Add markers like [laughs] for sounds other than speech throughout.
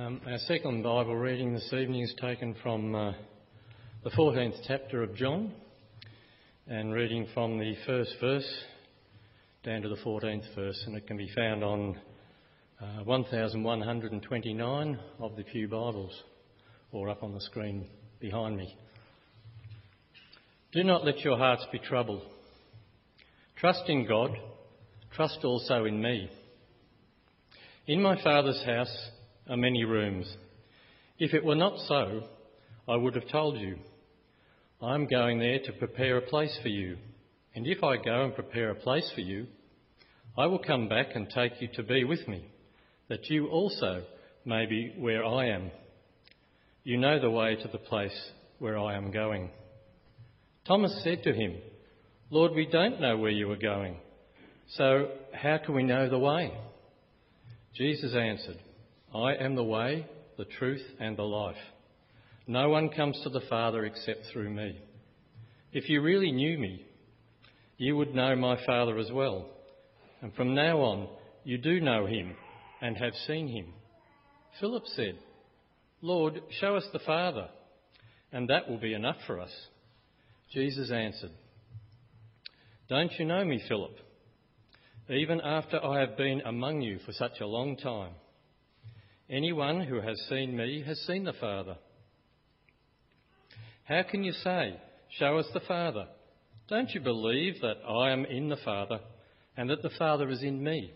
Um, our second Bible reading this evening is taken from uh, the 14th chapter of John and reading from the first verse down to the 14th verse, and it can be found on uh, 1129 of the Pew Bibles or up on the screen behind me. Do not let your hearts be troubled. Trust in God, trust also in me. In my Father's house are many rooms. If it were not so, I would have told you. I am going there to prepare a place for you. And if I go and prepare a place for you, I will come back and take you to be with me, that you also may be where I am. You know the way to the place where I am going. Thomas said to him, Lord, we don't know where you are going, so how can we know the way? Jesus answered, I am the way, the truth, and the life. No one comes to the Father except through me. If you really knew me, you would know my Father as well. And from now on, you do know him and have seen him. Philip said, Lord, show us the Father, and that will be enough for us. Jesus answered, Don't you know me, Philip? Even after I have been among you for such a long time. Anyone who has seen me has seen the Father. How can you say, Show us the Father? Don't you believe that I am in the Father and that the Father is in me?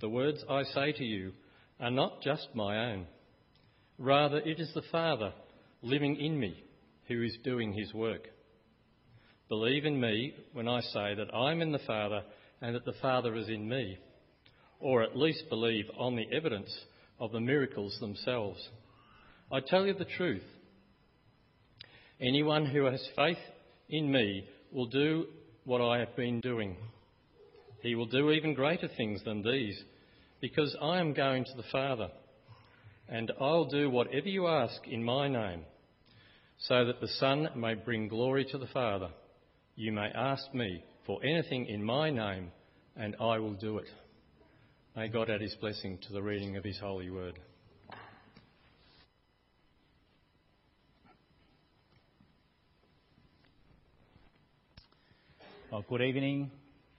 The words I say to you are not just my own. Rather, it is the Father living in me who is doing his work. Believe in me when I say that I'm in the Father and that the Father is in me, or at least believe on the evidence of the miracles themselves. I tell you the truth. Anyone who has faith in me will do what I have been doing. He will do even greater things than these, because I am going to the Father, and I'll do whatever you ask in my name, so that the Son may bring glory to the Father. You may ask me for anything in my name, and I will do it. May God add his blessing to the reading of his holy word. Well, good evening,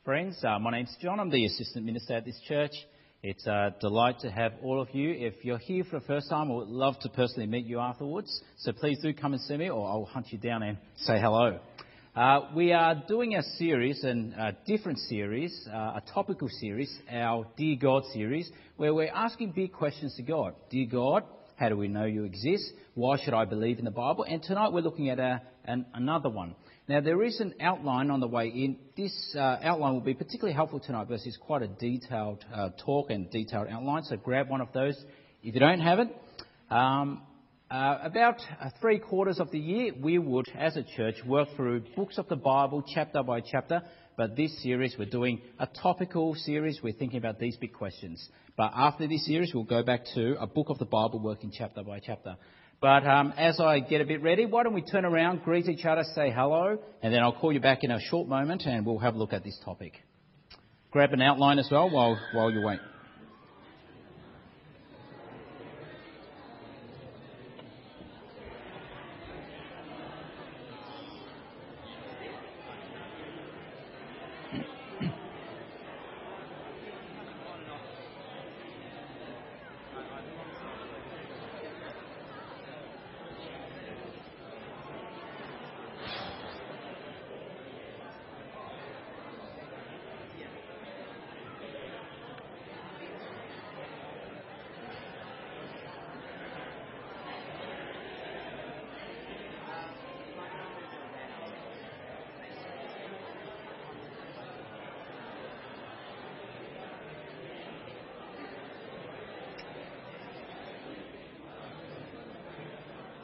friends. Uh, my name's John. I'm the assistant minister at this church. It's a delight to have all of you. If you're here for the first time, I would love to personally meet you afterwards. So please do come and see me, or I'll hunt you down and say hello. Uh, we are doing a series, and a different series, uh, a topical series, our Dear God series, where we're asking big questions to God. Dear God, how do we know you exist? Why should I believe in the Bible? And tonight we're looking at a, an, another one. Now, there is an outline on the way in. This uh, outline will be particularly helpful tonight because it's quite a detailed uh, talk and detailed outline, so grab one of those if you don't have it. Um, uh, about uh, three quarters of the year, we would, as a church, work through books of the Bible chapter by chapter. But this series, we're doing a topical series. We're thinking about these big questions. But after this series, we'll go back to a book of the Bible, working chapter by chapter. But um, as I get a bit ready, why don't we turn around, greet each other, say hello, and then I'll call you back in a short moment and we'll have a look at this topic. Grab an outline as well while, while you wait.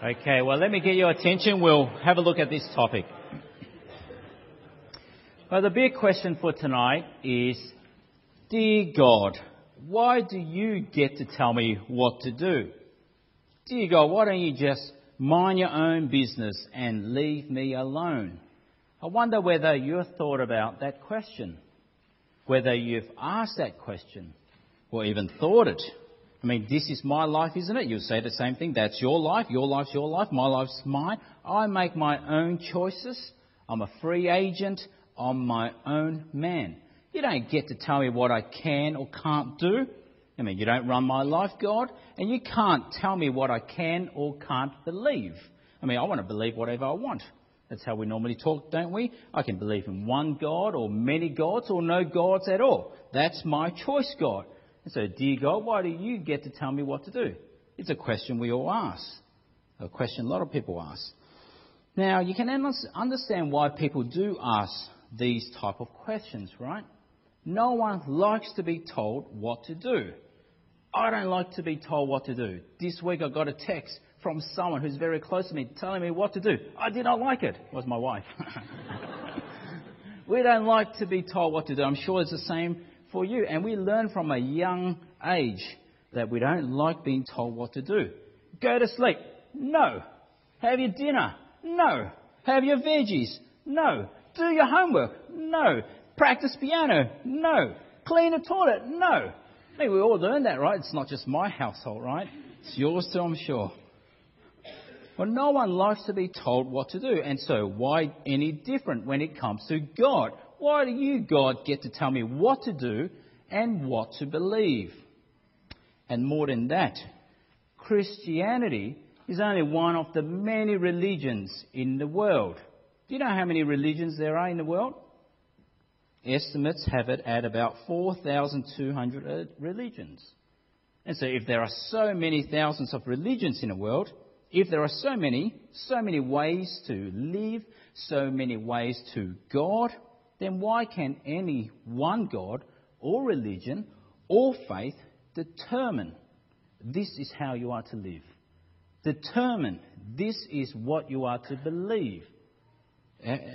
Okay, well, let me get your attention. We'll have a look at this topic. Well, the big question for tonight is Dear God, why do you get to tell me what to do? Dear God, why don't you just mind your own business and leave me alone? I wonder whether you've thought about that question, whether you've asked that question, or even thought it. I mean, this is my life, isn't it? You'll say the same thing. That's your life. Your life's your life. My life's mine. I make my own choices. I'm a free agent. I'm my own man. You don't get to tell me what I can or can't do. I mean, you don't run my life, God, and you can't tell me what I can or can't believe. I mean, I want to believe whatever I want. That's how we normally talk, don't we? I can believe in one God or many gods or no gods at all. That's my choice, God. And so, dear God, why do you get to tell me what to do? It's a question we all ask, a question a lot of people ask. Now, you can understand why people do ask these type of questions, right? No one likes to be told what to do. I don't like to be told what to do. This week I got a text from someone who's very close to me telling me what to do. I did not like it. It was my wife. [laughs] we don't like to be told what to do. I'm sure it's the same for you. And we learn from a young age that we don't like being told what to do. Go to sleep. No. Have your dinner. No. Have your veggies. No. Do your homework. No. Practice piano. No. Clean the toilet. No. I mean, we all learn that, right? It's not just my household, right? It's yours too, I'm sure. Well, no one likes to be told what to do, and so why any different when it comes to God? Why do you, God, get to tell me what to do and what to believe? And more than that, Christianity is only one of the many religions in the world. Do you know how many religions there are in the world? Estimates have it at about 4,200 uh, religions. And so if there are so many thousands of religions in the world, if there are so many, so many ways to live, so many ways to God, then why can any one God or religion or faith determine this is how you are to live? Determine this is what you are to believe.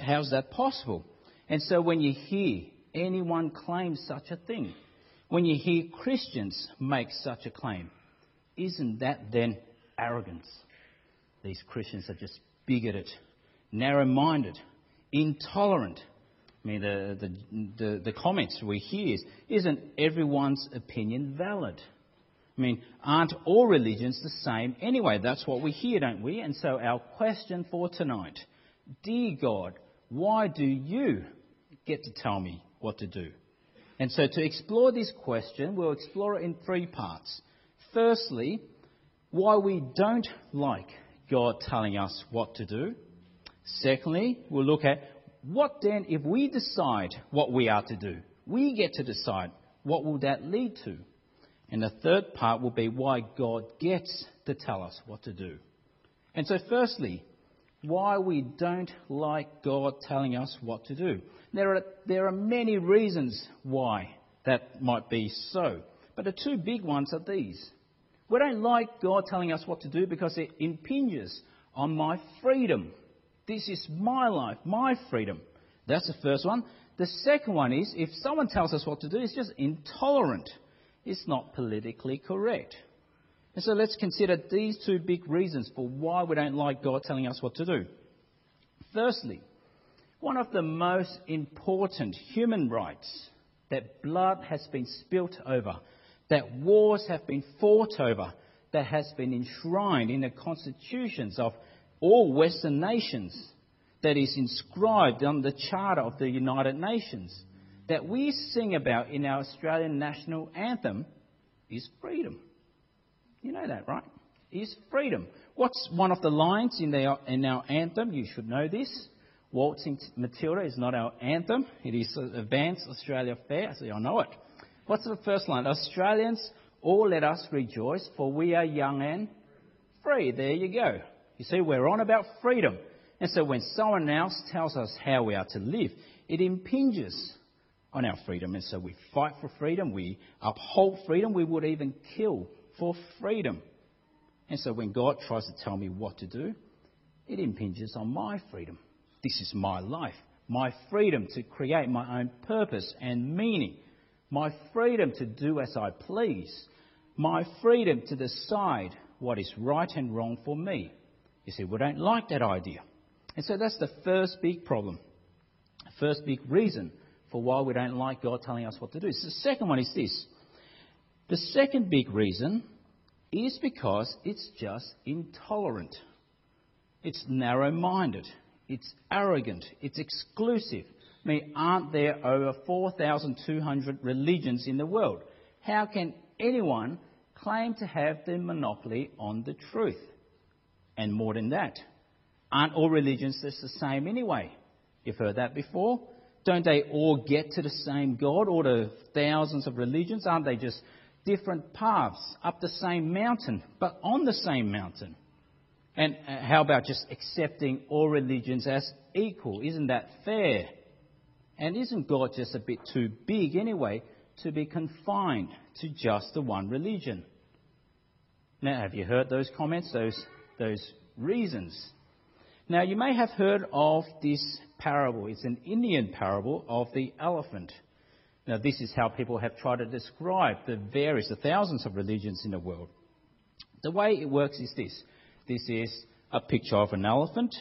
How's that possible? And so when you hear anyone claim such a thing, when you hear Christians make such a claim, isn't that then arrogance? these Christians are just bigoted, narrow minded, intolerant. I mean, the, the, the, the, comments we hear is, isn't everyone's opinion valid? I mean, aren't all religions the same anyway? That's what we hear, don't we? And so, our question for tonight Dear God, why do you get to tell me what to do? And so, to explore this question, we'll explore it in three parts. Firstly, why we don't like God telling us what to do. Secondly, we'll look at what then if we decide what we are to do? We get to decide what will that lead to? And the third part will be why God gets to tell us what to do. And so firstly, why we don't like God telling us what to do. There are, there are many reasons why that might be so. But the two big ones are these. We don't like God telling us what to do because it impinges on my freedom. This is my life, my freedom. That's the first one. The second one is if someone tells us what to do, it's just intolerant. It's not politically correct. And so let's consider these two big reasons for why we don't like God telling us what to do. Firstly, one of the most important human rights that blood has been spilt over that wars have been fought over, that has been enshrined in the constitutions of all Western nations, that is inscribed on the Charter of the United Nations, that we sing about in our Australian national anthem is freedom. You know that, right? Is freedom. What's one of the lines in, the, in our anthem? You should know this. Waltzing Matilda is not our anthem. It is Advance Australia Fair, so you'll know it. What's the first line? Australians, all let us rejoice, for we are young and free. There you go. You see, we're on about freedom. And so when someone else tells us how we are to live, it impinges on our freedom. And so we fight for freedom, we uphold freedom, we would even kill for freedom. And so when God tries to tell me what to do, it impinges on my freedom. This is my life, my freedom to create my own purpose and meaning my freedom to do as I please, my freedom to decide what is right and wrong for me. You see, we don't like that idea. And so that's the first big problem, first big reason for why we don't like God telling us what to do. So the second one is this. The second big reason is because it's just intolerant. It's narrow minded. It's arrogant. It's exclusive. I mean, aren't there over 4,200 religions in the world? How can anyone claim to have the monopoly on the truth? And more than that, aren't all religions just the same anyway? You've heard that before? Don't they all get to the same God, all the thousands of religions? Aren't they just different paths up the same mountain, but on the same mountain? And uh, how about just accepting all religions as equal? Isn't that fair? And isn't God just a bit too big anyway to be confined to just the one religion? Now, have you heard those comments, those, those reasons? Now, you may have heard of this parable. It's an Indian parable of the elephant. Now, this is how people have tried to describe the various, the thousands of religions in the world. The way it works is this this is a picture of an elephant,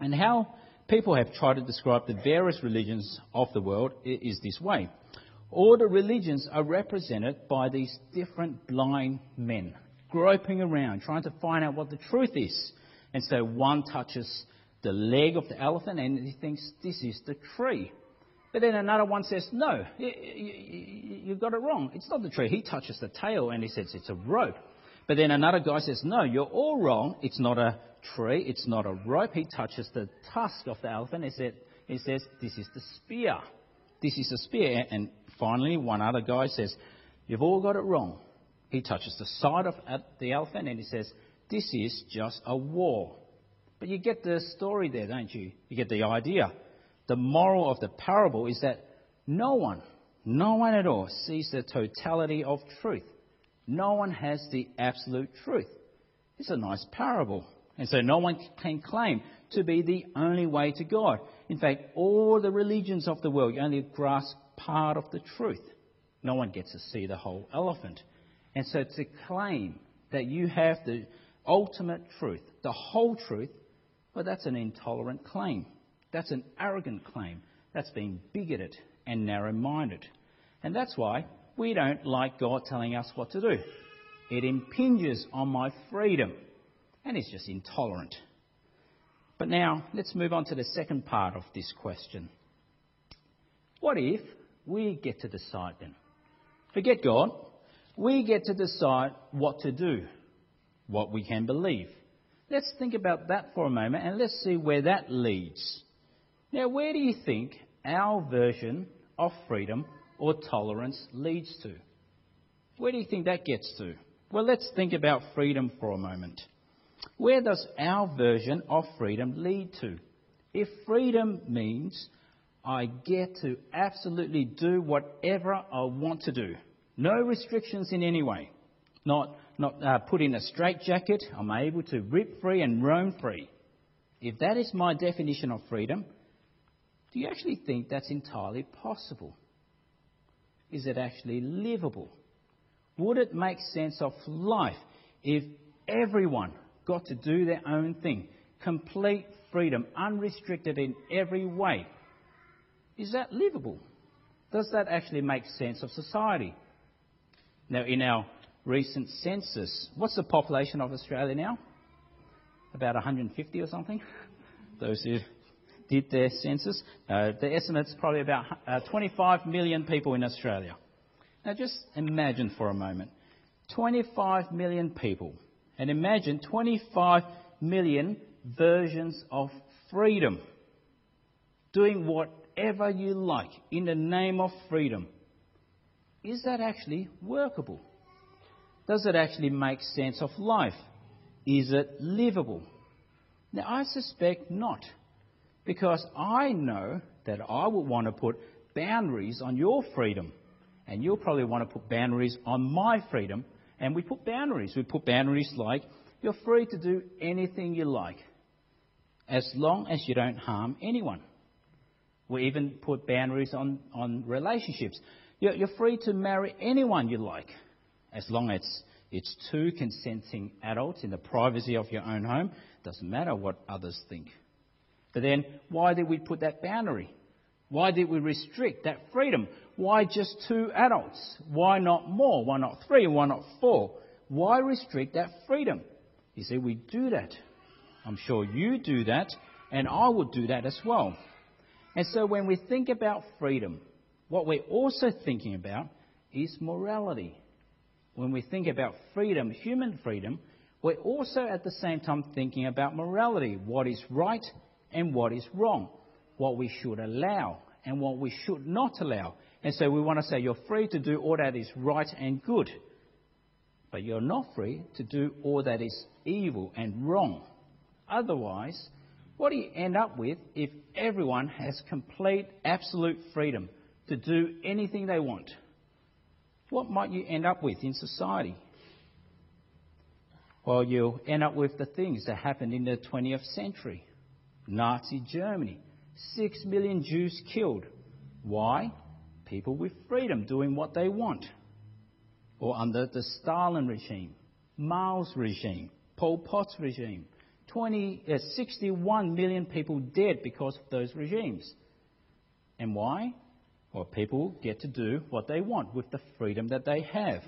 and how people have tried to describe the various religions of the world is this way. All the religions are represented by these different blind men, groping around, trying to find out what the truth is. And so one touches the leg of the elephant and he thinks this is the tree. But then another one says, no, you, you, you got it wrong. It's not the tree. He touches the tail and he says it's a rope. But then another guy says, no, you're all wrong. It's not a tree. It's not a rope. He touches the tusk of the elephant. and said, he says, this is the spear. This is a spear. And finally, one other guy says, you've all got it wrong. He touches the side of the elephant and he says, this is just a war. But you get the story there, don't you? You get the idea. The moral of the parable is that no one, no one at all sees the totality of truth. No one has the absolute truth. It's a nice parable. And so no one can claim to be the only way to God. In fact, all the religions of the world only grasp part of the truth. No one gets to see the whole elephant. And so to claim that you have the ultimate truth, the whole truth, well, that's an intolerant claim. That's an arrogant claim. That's being bigoted and narrow minded. And that's why we don't like God telling us what to do. It impinges on my freedom. And it's just intolerant. But now, let's move on to the second part of this question. What if we get to decide then? Forget God. We get to decide what to do what we can believe. Let's think about that for a moment and let's see where that leads. Now, where do you think our version of freedom or tolerance leads to? Where do you think that gets to? Well, let's think about freedom for a moment. Where does our version of freedom lead to? If freedom means I get to absolutely do whatever I want to do, no restrictions in any way, not not uh, put in a straitjacket. I'm able to rip free and roam free. If that is my definition of freedom, do you actually think that's entirely possible? Is it actually livable? Would it make sense of life if everyone got to do their own thing? Complete freedom, unrestricted in every way. Is that livable? Does that actually make sense of society? Now, in our recent census. What's the population of Australia now? About 150 or something? Those who did their census. Uh, the estimate's probably about uh, 25 million people in Australia. Now just imagine for a moment 25 million people. And imagine 25 million versions of freedom. Doing whatever you like in the name of freedom. Is that actually workable? Does it actually make sense of life? Is it livable? Now, I suspect not, because I know that I would want to put boundaries on your freedom, and you'll probably want to put boundaries on my freedom, and we put boundaries. We put boundaries like you're free to do anything you like, as long as you don't harm anyone. We even put boundaries on, on relationships. You're, free to marry anyone you like, as long as it's two consenting adults in the privacy of your own home. Doesn't matter what others think. But then, why did we put that boundary? Why did we restrict that freedom? Why just two adults? Why not more? Why not three? Why not four? why restrict that freedom? You see, we do that. I'm sure you do that, and I would do that as well. And so when we think about freedom, what we're also thinking about is morality. When we think about freedom, human freedom, we're also at the same time thinking about morality what is right and what is wrong, what we should allow and what we should not allow. And so we want to say you're free to do all that is right and good, but you're not free to do all that is evil and wrong. Otherwise, what do you end up with if everyone has complete, absolute freedom to do anything they want? What might you end up with in society? Well, you'll end up with the things that happened in the 20th century Nazi Germany, six million Jews killed. Why? People with freedom doing what they want. Or under the Stalin regime, Mao's regime, Pol Pot's regime, 20, uh, 61 million people dead because of those regimes. And why? Well, people get to do what they want with the freedom that they have.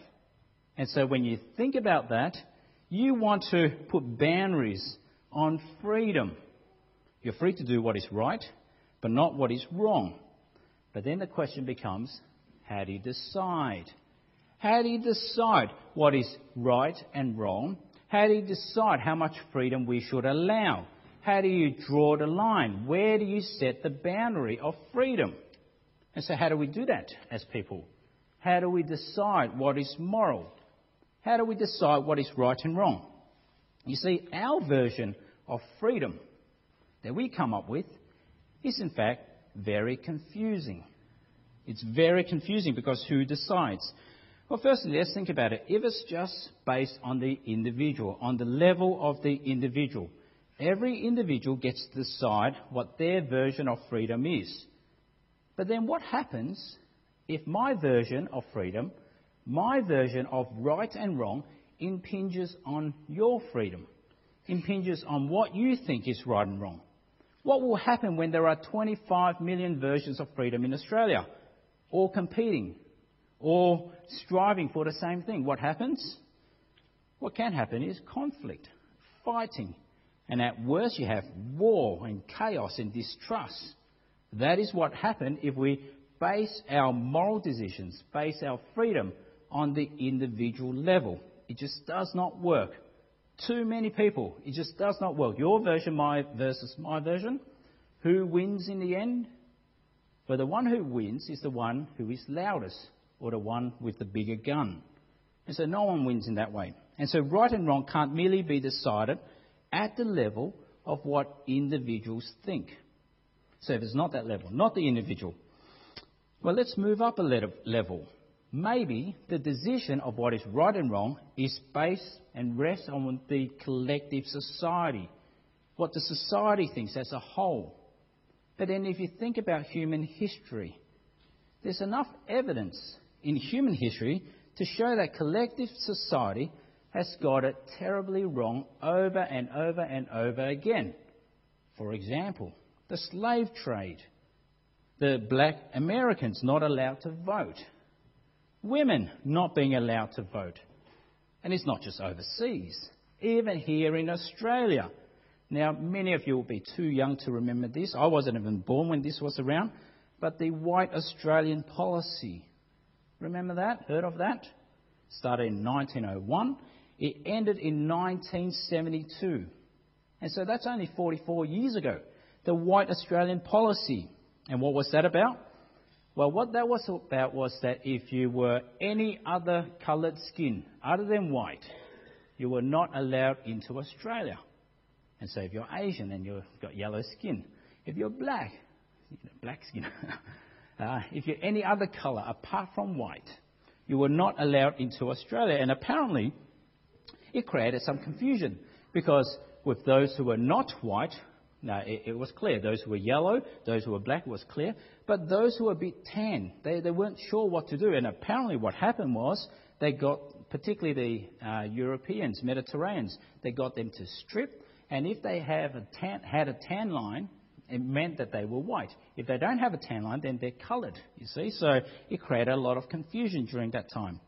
And so when you think about that, you want to put boundaries on freedom. You're free to do what is right, but not what is wrong. But then the question becomes how do you decide? How do you decide what is right and wrong how do you decide how much freedom we should allow? How do you draw the line? Where do you set the boundary of freedom? And so, how do we do that as people? How do we decide what is moral? How do we decide what is right and wrong? You see, our version of freedom that we come up with is, in fact, very confusing. It's very confusing because who decides? Well, firstly, let's think about it. If it's just based on the individual, on the level of the individual, every individual gets to decide what their version of freedom is. But then what happens if my version of freedom, my version of right and wrong, impinges on your freedom, impinges on what you think is right and wrong? What will happen when there are 25 million versions of freedom in Australia, all competing, all striving for the same thing. What happens? What can happen is conflict, fighting, and at worst you have war and chaos and distrust. That is what happens if we base our moral decisions, base our freedom on the individual level. It just does not work. Too many people, it just does not work. Your version my versus my version. Who wins in the end? Well, the one who wins is the one who is loudest or the one with the bigger gun. And so no one wins in that way. And so right and wrong can't merely be decided at the level of what individuals think. So if it's not that level, not the individual, well, let's move up a level. Maybe the decision of what is right and wrong is based and rests on the collective society, what the society thinks as a whole. But then if you think about human history, there's enough evidence in human history to show that collective society has got it terribly wrong over and over and over again. For example, the slave trade, the black Americans not allowed to vote, women not being allowed to vote. And it's not just overseas, even here in Australia. Now, many of you will be too young to remember this. I wasn't even born when this was around. But the white Australian policy Remember that? Heard of that? Started in 1901. It ended in 1972. And so that's only 44 years ago. The White Australian Policy. And what was that about? Well, what that was about was that if you were any other coloured skin other than white, you were not allowed into Australia. And so if you're Asian and you've got yellow skin, if you're black, black skin, [laughs] uh, if you're any other colour apart from white, you were not allowed into Australia. And apparently, it created some confusion because with those who were not white, now it, it, was clear. Those who were yellow, those who were black was clear. But those who were a bit tan, they, they weren't sure what to do. And apparently, what happened was they got, particularly the uh, Europeans, Mediterraneans, they got them to strip. And if they have a tan, had a tan line, it meant that they were white. If they don't have a tan line, then they're coloured, you see. So it created a lot of confusion during that time.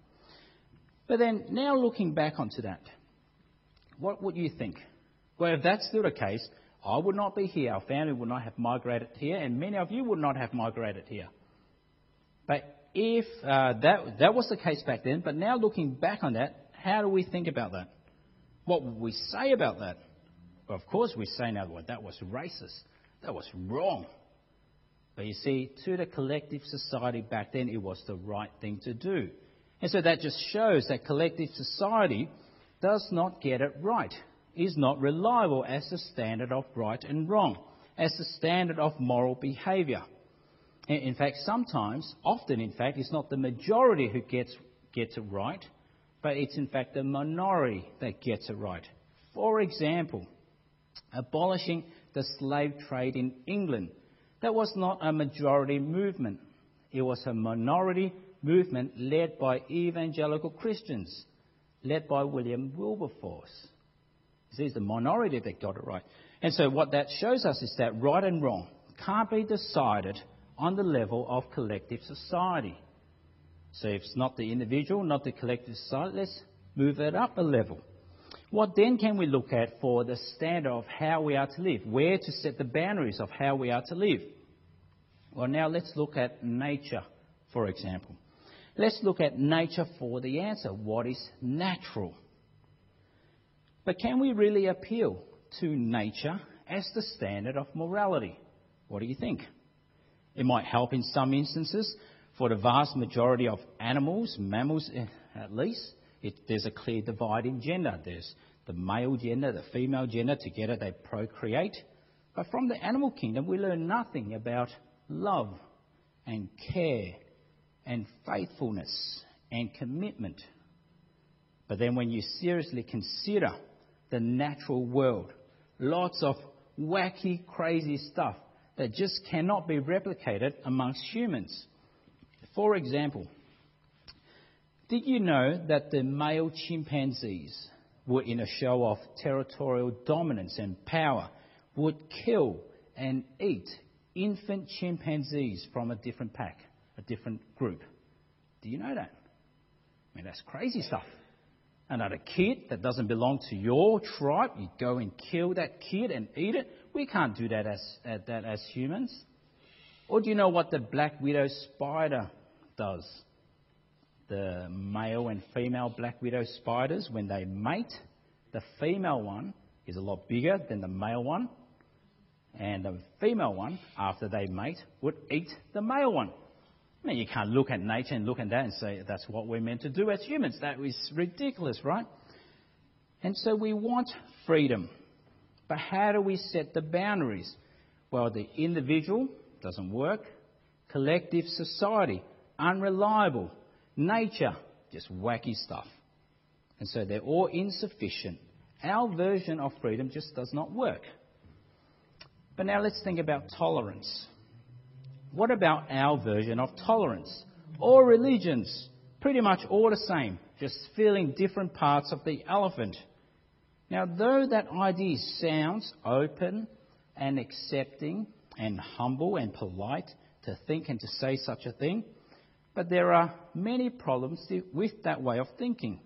But then, now looking back onto that, what would you think? Well, if that's still the case, I would not be here, our family would not have migrated here, and many of you would not have migrated here. But if uh, that, that was the case back then, but now looking back on that, how do we think about that? What would we say about that? Well, of course, we say now, well, that was racist. That was wrong. But you see, to the collective society back then, it was the right thing to do. And so that just shows that collective society does not get it right, is not reliable as the standard of right and wrong, as the standard of moral behavior. In fact, sometimes, often in fact, it's not the majority who gets, gets it right, but it's in fact the minority that gets it right. For example, abolishing the slave trade in England. That was not a majority movement. It was a minority movement led by evangelical Christians, led by William Wilberforce. It's the minority that got it right. And so what that shows us is that right and wrong can't be decided on the level of collective society. So if it's not the individual, not the collective society, let's move it up a level. What then can we look at for the standard of how we are to live? Where to set the boundaries of how we are to live? Well, now let's look at nature, for example. Let's look at nature for the answer. What is natural? But can we really appeal to nature as the standard of morality? What do you think? It might help in some instances. For the vast majority of animals, mammals eh, at least, it, there's a clear divide in gender. There's the male gender, the female gender. Together they procreate. But from the animal kingdom, we learn nothing about love and care and faithfulness and commitment. But then when you seriously consider the natural world, lots of wacky, crazy stuff that just cannot be replicated amongst humans. For example, did you know that the male chimpanzees were in a show of territorial dominance and power, would kill and eat infant chimpanzees from a different pack, a different group? Do you know that? I mean, that's crazy stuff. Another kid that doesn't belong to your tribe, you go and kill that kid and eat it. We can't do that as, uh, that as humans. Or do you know what the black widow spider does? The male and female black widow spiders, when they mate, the female one is a lot bigger than the male one. And the female one, after they mate, would eat the male one. I mean, you can't look at nature and look at that and say that's what we're meant to do as humans. That is ridiculous, right? And so we want freedom. But how do we set the boundaries? Well, the individual doesn't work, collective society, unreliable, nature, just wacky stuff. And so they're all insufficient. Our version of freedom just does not work. But now let's think about tolerance. What about our version of tolerance? All religions, pretty much all the same, just feeling different parts of the elephant. Now, though that idea sounds open and accepting and humble and polite to think and to say such a thing, but there are many problems with that way of thinking.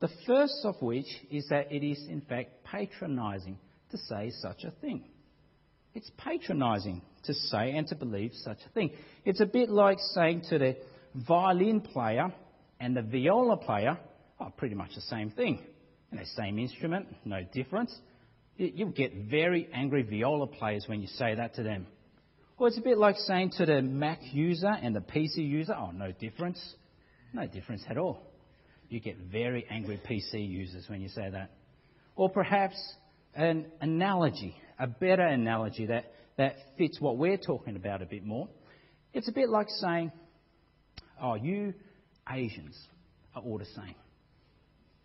The first of which is that it is, in fact, patronizing to say such a thing. It's patronizing to say and to believe such a thing. It's a bit like saying to the violin player and the viola player, oh, pretty much the same thing. And the same instrument, no difference. You'll get very angry viola players when you say that to them. Or it's a bit like saying to the Mac user and the PC user, oh, no difference. No difference at all. You get very angry PC users when you say that. Or perhaps an analogy, a better analogy that, that fits what we're talking about a bit more. It's a bit like saying, oh, you Asians are all the same.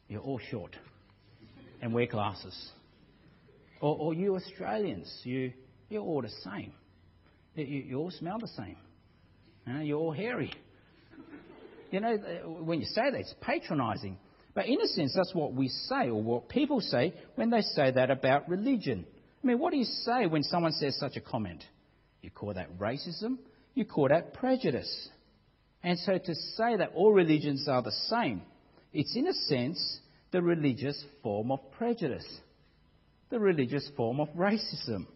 You're all short and wear glasses. Or, or you Australians, you, you're all the same. You, you all smell the same. You know, you're all hairy. You know, when you say that, it's patronising. But in a sense, that's what we say, or what people say when they say that about religion. I mean, what do you say when someone says such a comment? You call that racism, you call that prejudice. And so to say that all religions are the same It's, in a sense, the religious form of prejudice, the religious form of racism.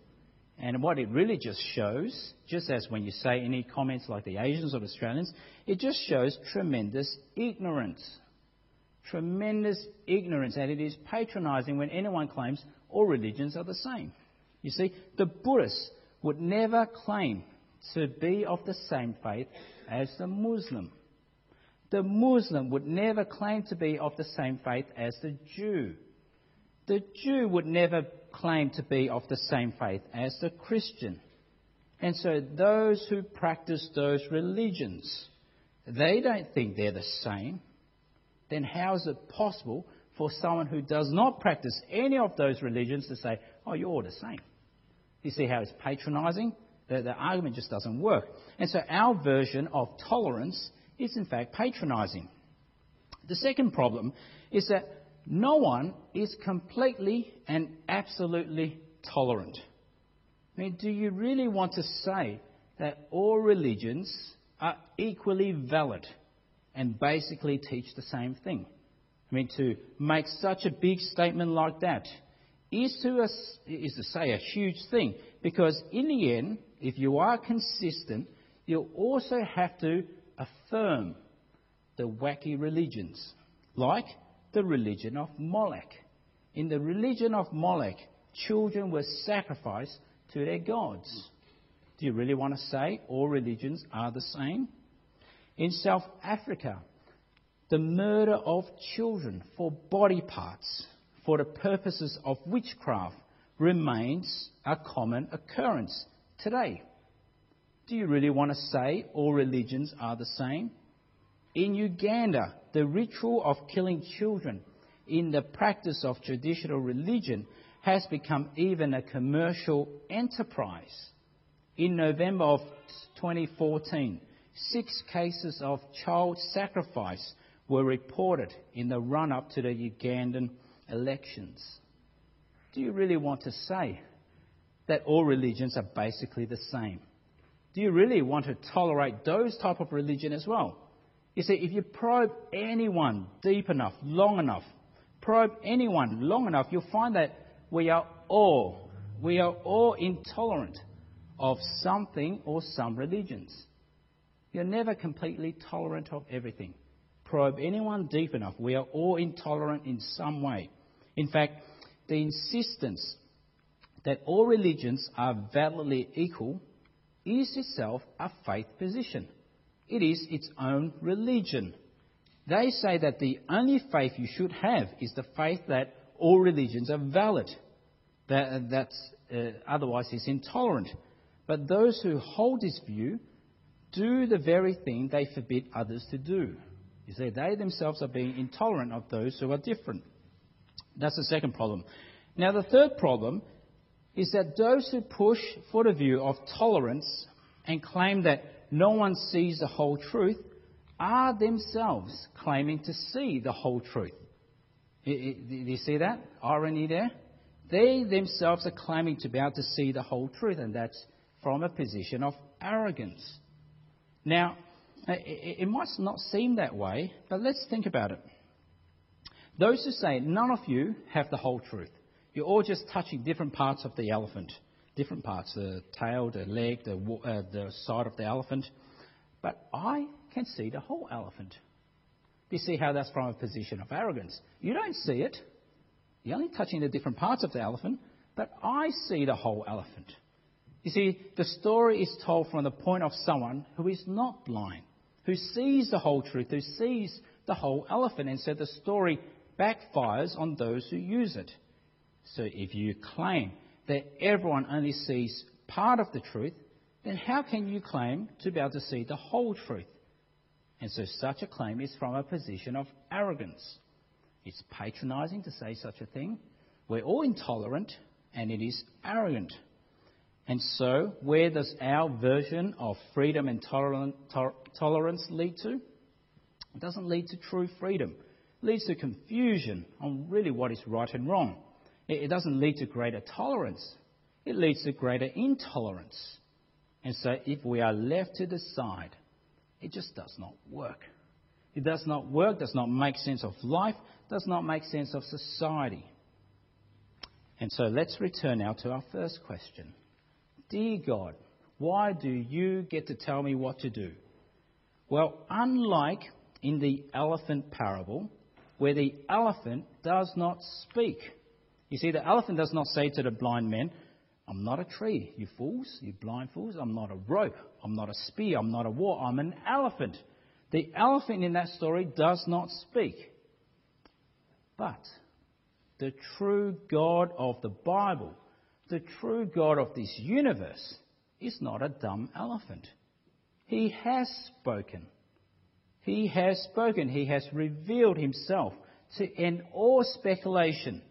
And what it really just shows, just as when you say any comments like the Asians or the Australians, it just shows tremendous ignorance. Tremendous ignorance, and it is patronizing when anyone claims all religions are the same. You see, the Buddhists would never claim to be of the same faith as the Muslim. The Muslim would never claim to be of the same faith as the Jew. The Jew would never claim to be of the same faith as the Christian. And so those who practice those religions, they don't think they're the same. Then how is it possible for someone who does not practice any of those religions to say, oh, you're all the same? You see how it's patronizing? The, the argument just doesn't work. And so our version of tolerance is in fact patronizing. The second problem is that no one is completely and absolutely tolerant. I mean, do you really want to say that all religions are equally valid and basically teach the same thing? I mean, to make such a big statement like that is to, is to say a huge thing because in the end, if you are consistent, you'll also have to affirm the wacky religions, like the religion of Molech. In the religion of Molech, children were sacrificed to their gods. Do you really want to say all religions are the same? In South Africa, the murder of children for body parts for the purposes of witchcraft remains a common occurrence today. Do you really want to say all religions are the same? In Uganda, the ritual of killing children in the practice of traditional religion has become even a commercial enterprise. In November of 2014, six cases of child sacrifice were reported in the run up to the Ugandan elections. Do you really want to say that all religions are basically the same? Do you really want to tolerate those type of religion as well? You see, if you probe anyone deep enough, long enough, probe anyone long enough, you'll find that we are all, we are all intolerant of something or some religions. You're never completely tolerant of everything. Probe anyone deep enough, we are all intolerant in some way. In fact, the insistence that all religions are validly equal is itself a faith position. It is its own religion. They say that the only faith you should have is the faith that all religions are valid. That, that's, uh, otherwise, is intolerant. But those who hold this view do the very thing they forbid others to do. You see, they themselves are being intolerant of those who are different. That's the second problem. Now, the third problem is that those who push for the view of tolerance and claim that no one sees the whole truth are themselves claiming to see the whole truth. Do you see that irony there? They themselves are claiming to be able to see the whole truth, and that's from a position of arrogance. Now, it might not seem that way, but let's think about it. Those who say none of you have the whole truth, you're all just touching different parts of the elephant, different parts, the tail, the leg, the, uh, the side of the elephant. But I can see the whole elephant. You see how that's from a position of arrogance? You don't see it. You're only touching the different parts of the elephant, but I see the whole elephant. You see, the story is told from the point of someone who is not blind, who sees the whole truth, who sees the whole elephant. And so the story backfires on those who use it. So if you claim that everyone only sees part of the truth, then how can you claim to be able to see the whole truth? And so such a claim is from a position of arrogance. It's patronizing to say such a thing. We're all intolerant, and it is arrogant. And so, where does our version of freedom and tolerance lead to? It doesn't lead to true freedom It leads to confusion on really what is right and wrong. It doesn't lead to greater tolerance, it leads to greater intolerance. And so, if we are left to decide, it just does not work. It does not work, does not make sense of life, does not make sense of society. And so let's return now to our first question. Dear God, why do you get to tell me what to do? Well, unlike in the elephant parable, where the elephant does not speak. You see, the elephant does not say to the blind men, I'm not a tree, you fools, you blind fools. I'm not a rope. I'm not a spear. I'm not a war. I'm an elephant. The elephant in that story does not speak. But the true God of the Bible, the true God of this universe, is not a dumb elephant. He has spoken. He has spoken. He has revealed himself to end all speculation.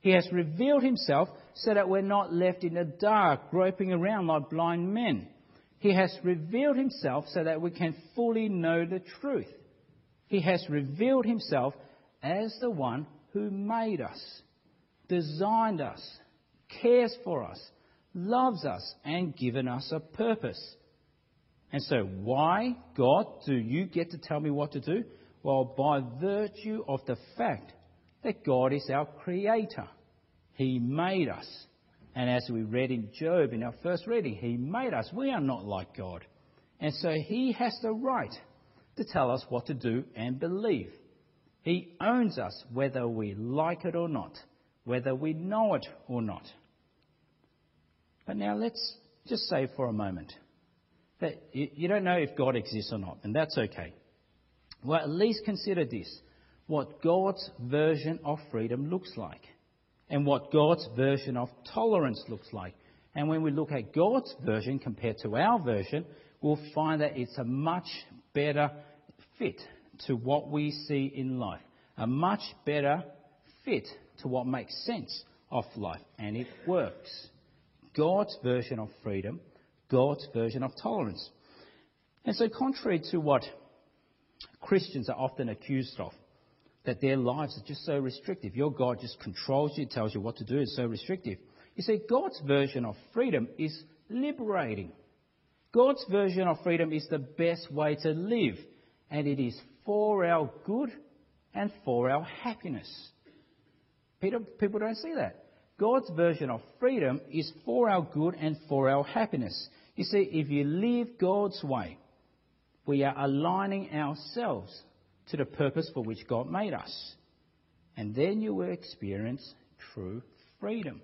He has revealed himself so that we're not left in the dark, groping around like blind men. He has revealed himself so that we can fully know the truth. He has revealed himself as the one who made us, designed us, cares for us, loves us, and given us a purpose. And so, why, God, do you get to tell me what to do? Well, by virtue of the fact that God is our creator. He made us. And as we read in Job in our first reading, He made us. We are not like God. And so He has the right to tell us what to do and believe. He owns us whether we like it or not, whether we know it or not. But now let's just say for a moment that you don't know if God exists or not, and that's okay. Well, at least consider this what God's version of freedom looks like, and what God's version of tolerance looks like. And when we look at God's version compared to our version, we'll find that it's a much better fit to what we see in life, a much better fit to what makes sense of life, and it works. God's version of freedom, God's version of tolerance. And so, contrary to what Christians are often accused of, that their lives are just so restrictive, your God just controls you, tells you what to do, it's so restrictive. You see, God's version of freedom is liberating. God's version of freedom is the best way to live, and it is for our good and for our happiness. People don't see that. God's version of freedom is for our good and for our happiness. You see, if you live God's way, we are aligning ourselves to the purpose for which God made us. And then you will experience true freedom.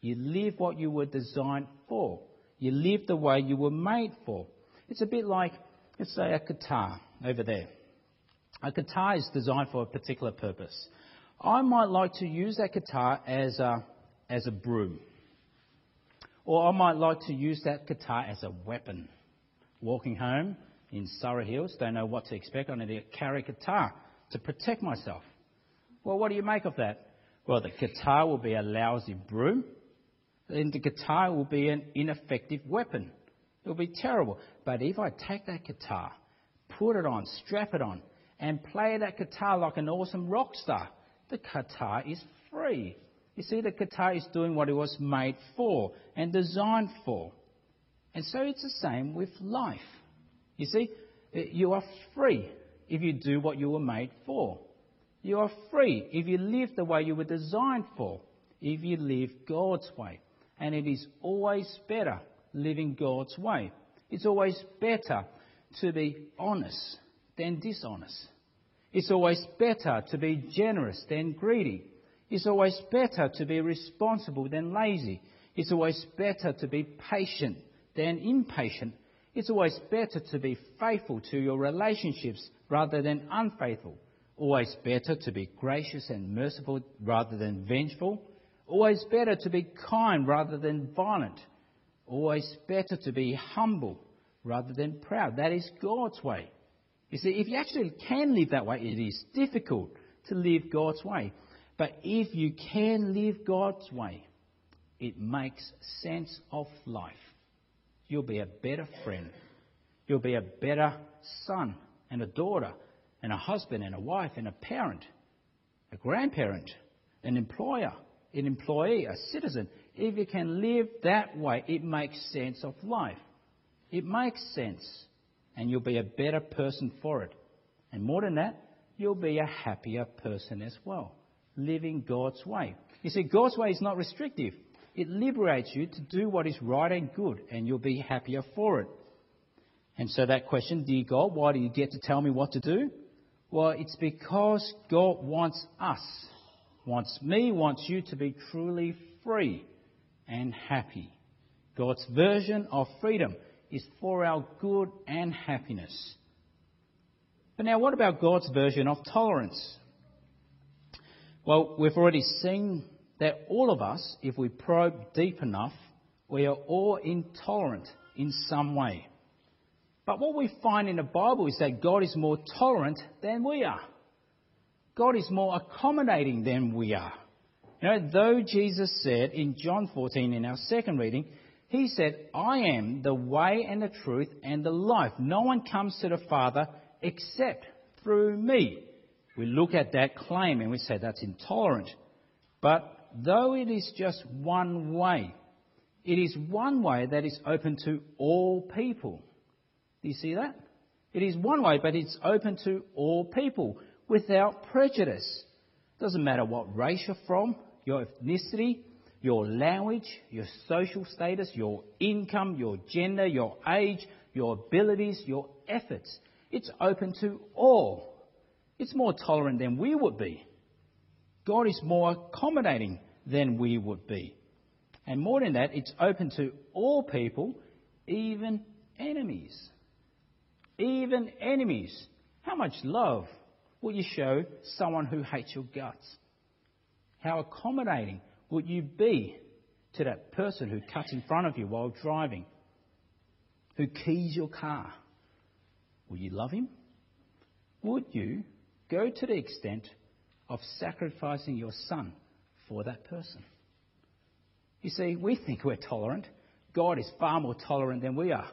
You live what you were designed for. You live the way you were made for. It's a bit like, let's say, a guitar over there. A guitar is designed for a particular purpose. I might like to use that guitar as a, as a broom. Or I might like to use that guitar as a weapon. Walking home in Surrey Hills, don't know what to expect. I need to carry a guitar to protect myself. Well, what do you make of that? Well, the guitar will be a lousy broom, and the guitar will be an ineffective weapon. It'll be terrible. But if I take that guitar, put it on, strap it on, and play that guitar like an awesome rock star, the guitar is free. You see, the guitar is doing what it was made for and designed for. And so it's the same with life. You see, eh, you are free if you do what you were made for. You are free if you live the way you were designed for, if you live God's way. And it is always better living God's way. It's always better to be honest than dishonest. It's always better to be generous than greedy. It's always better to be responsible than lazy. It's always better to be patient than impatient. It's always better to be faithful to your relationships rather than unfaithful. Always better to be gracious and merciful rather than vengeful. Always better to be kind rather than violent. Always better to be humble rather than proud. That is God's way. You see, if you actually can live that way, it is difficult to live God's way. But if you can live God's way, it makes sense of life. You'll be a better friend. You'll be a better son and a daughter and a husband and a wife and a parent, a grandparent, an employer, an employee, a citizen. If you can live that way, it makes sense of life. It makes sense. And you'll be a better person for it. And more than that, you'll be a happier person as well, living God's way. You see, God's way is not restrictive. It liberates you to do what is right and good, and you'll be happier for it. And so that question, dear God, why do you get to tell me what to do? Well, it's because God wants us, wants me, wants you to be truly free and happy. God's version of freedom is for our good and happiness. But now, what about God's version of tolerance? Well, we've already seen that all of us, if we probe deep enough, we are all intolerant in some way. But what we find in the Bible is that God is more tolerant than we are. God is more accommodating than we are. You know, though Jesus said in John 14 in our second reading, he said, I am the way and the truth and the life. No one comes to the Father except through me. We look at that claim and we say that's intolerant. But though it is just one way, it is one way that is open to all people. Do you see that? It is one way, but it's open to all people without prejudice. Doesn't matter what race you're from, your ethnicity, your language, your social status, your income, your gender, your age, your abilities, your efforts. It's open to all. It's more tolerant than we would be. God is more accommodating than we would be. And more than that, it's open to all people, even enemies. Even enemies. How much love will you show someone who hates your guts? How accommodating would you be to that person who cuts in front of you while driving, who keys your car? Will you love him? Would you go to the extent of sacrificing your son for that person? You see, we think we're tolerant. God is far more tolerant than we are.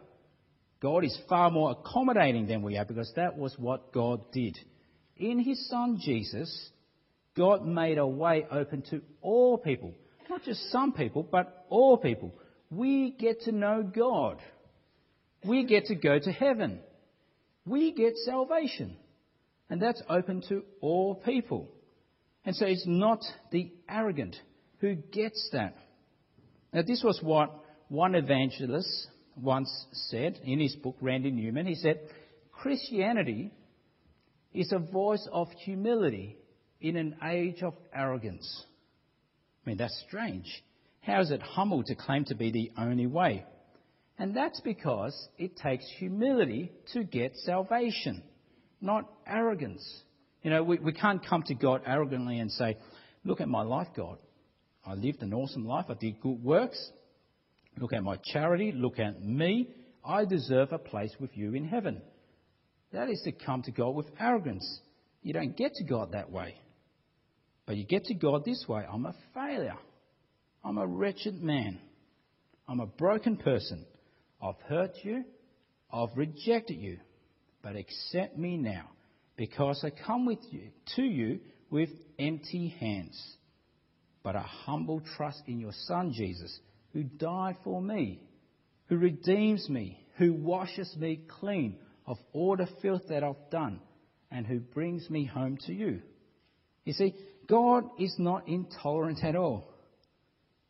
God is far more accommodating than we are because that was what God did. In his son Jesus, God made a way open to all people. Not just some people, but all people. We get to know God. We get to go to heaven. We get salvation. And that's open to all people. And so it's not the arrogant who gets that. Now, this was what one evangelist once said in his book, Randy Newman. He said, Christianity is a voice of humility in an age of arrogance. I mean, that's strange. How is it humble to claim to be the only way? And that's because it takes humility to get salvation, not arrogance. You know, we, we can't come to God arrogantly and say, Look at my life, God. I lived an awesome life. I did good works. Look at my charity. Look at me. I deserve a place with you in heaven. That is to come to God with arrogance. You don't get to God that way. But you get to God this way I'm a failure. I'm a wretched man. I'm a broken person. I've hurt you. I've rejected you. But accept me now because I come with you, to you with empty hands. But a humble trust in your Son Jesus, who died for me, who redeems me, who washes me clean of all the filth that I've done, and who brings me home to you. You see, God is not intolerant at all.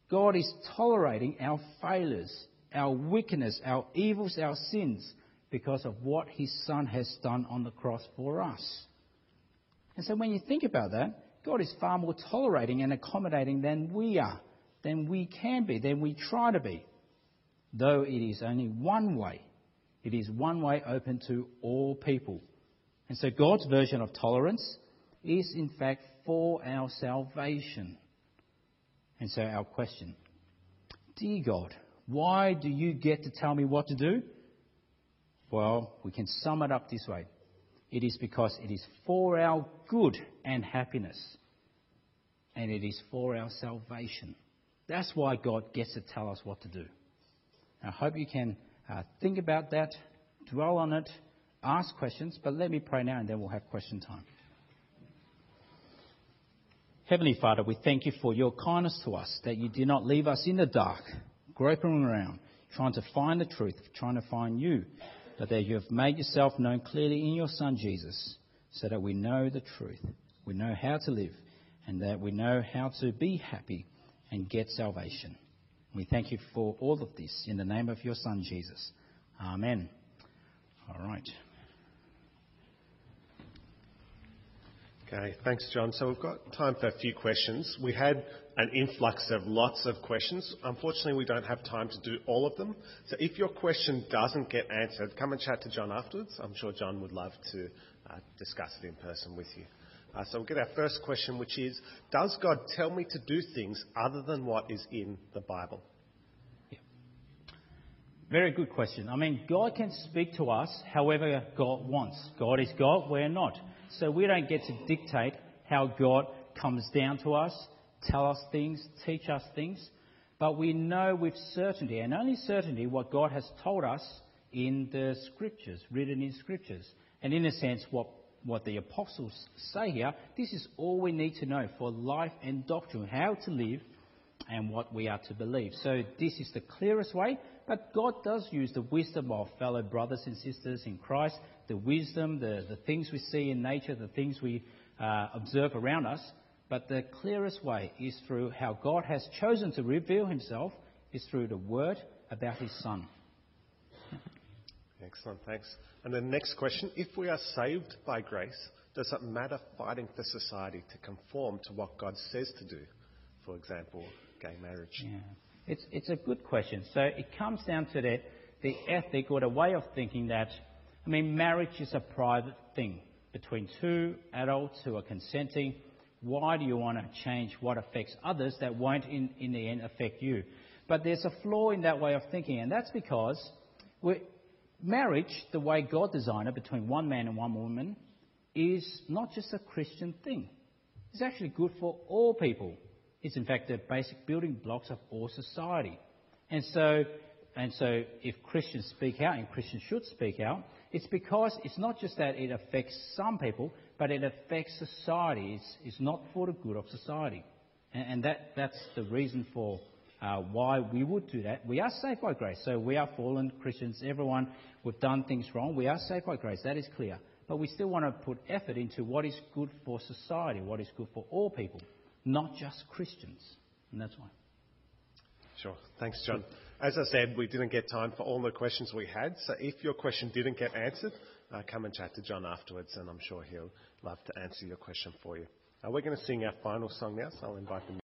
God is tolerating our failures, our wickedness, our evils, our sins, because of what His Son has done on the cross for us. And so when you think about that, God is far more tolerating and accommodating than we are, than we can be, than we try to be. Though it is only one way, it is one way open to all people. And so God's version of tolerance is in fact for our salvation. And so our question, Dear God, why do you get to tell me what to do? Well, we can sum it up this way. It is because it is for our good and happiness. And it is for our salvation. That's why God gets to tell us what to do. I hope you can uh, think about that, dwell on it, ask questions, but let me pray now and then we'll have question time. Heavenly Father, we thank you for your kindness to us, that you did not leave us in the dark, groping around, trying to find the truth, trying to find you, but that you have made yourself known clearly in your Son Jesus, so that we know the truth, we know how to live, and that we know how to be happy and get salvation. We thank you for all of this in the name of your Son, Jesus. Amen. All right. Okay, thanks, John. So we've got time for a few questions. We had an influx of lots of questions. Unfortunately, we don't have time to do all of them. So if your question doesn't get answered, come and chat to John afterwards. I'm sure John would love to uh, discuss it in person with you. Uh, so we'll get our first question, which is Does God tell me to do things other than what is in the Bible? Very good question. I mean, God can speak to us however God wants. God is God, we're not. So we don't get to dictate how God comes down to us, tell us things, teach us things. But we know with certainty, and only certainty, what God has told us in the scriptures, written in scriptures. And in a sense, what, what the apostles say here, this is all we need to know for life and doctrine, how to live and what we are to believe. So this is the clearest way, but God does use the wisdom of fellow brothers and sisters in Christ, the wisdom, the, the things we see in nature, the things we uh, observe around us. But the clearest way is through how God has chosen to reveal himself is through the word about his son. Excellent, thanks. And the next question if we are saved by grace, does it matter fighting for society to conform to what God says to do? For example, gay marriage. Yeah. It's, it's a good question. So it comes down to that, the ethic or the way of thinking that, I mean, marriage is a private thing between two adults who are consenting. Why do you want to change what affects others that won't in, in the end affect you? But there's a flaw in that way of thinking, and that's because marriage, the way God designed it between one man and one woman, is not just a Christian thing. It's actually good for all people is in fact the basic building blocks of all society. And so, and so if Christians speak out, and Christians should speak out, it's because it's not just that it affects some people, but it affects society. It's, it's not for the good of society. And, and that, that's the reason for uh, why we would do that. We are saved by grace. So we are fallen Christians. Everyone, we've done things wrong. We are saved by grace. That is clear. But we still want to put effort into what is good for society, what is good for all people not just Christians. And that's why. Sure. Thanks, John. As I said, we didn't get time for all the questions we had. So if your question didn't get answered, uh, come and chat to John afterwards, and I'm sure he'll love to answer your question for you. Uh, we're going to sing our final song now, so I'll invite the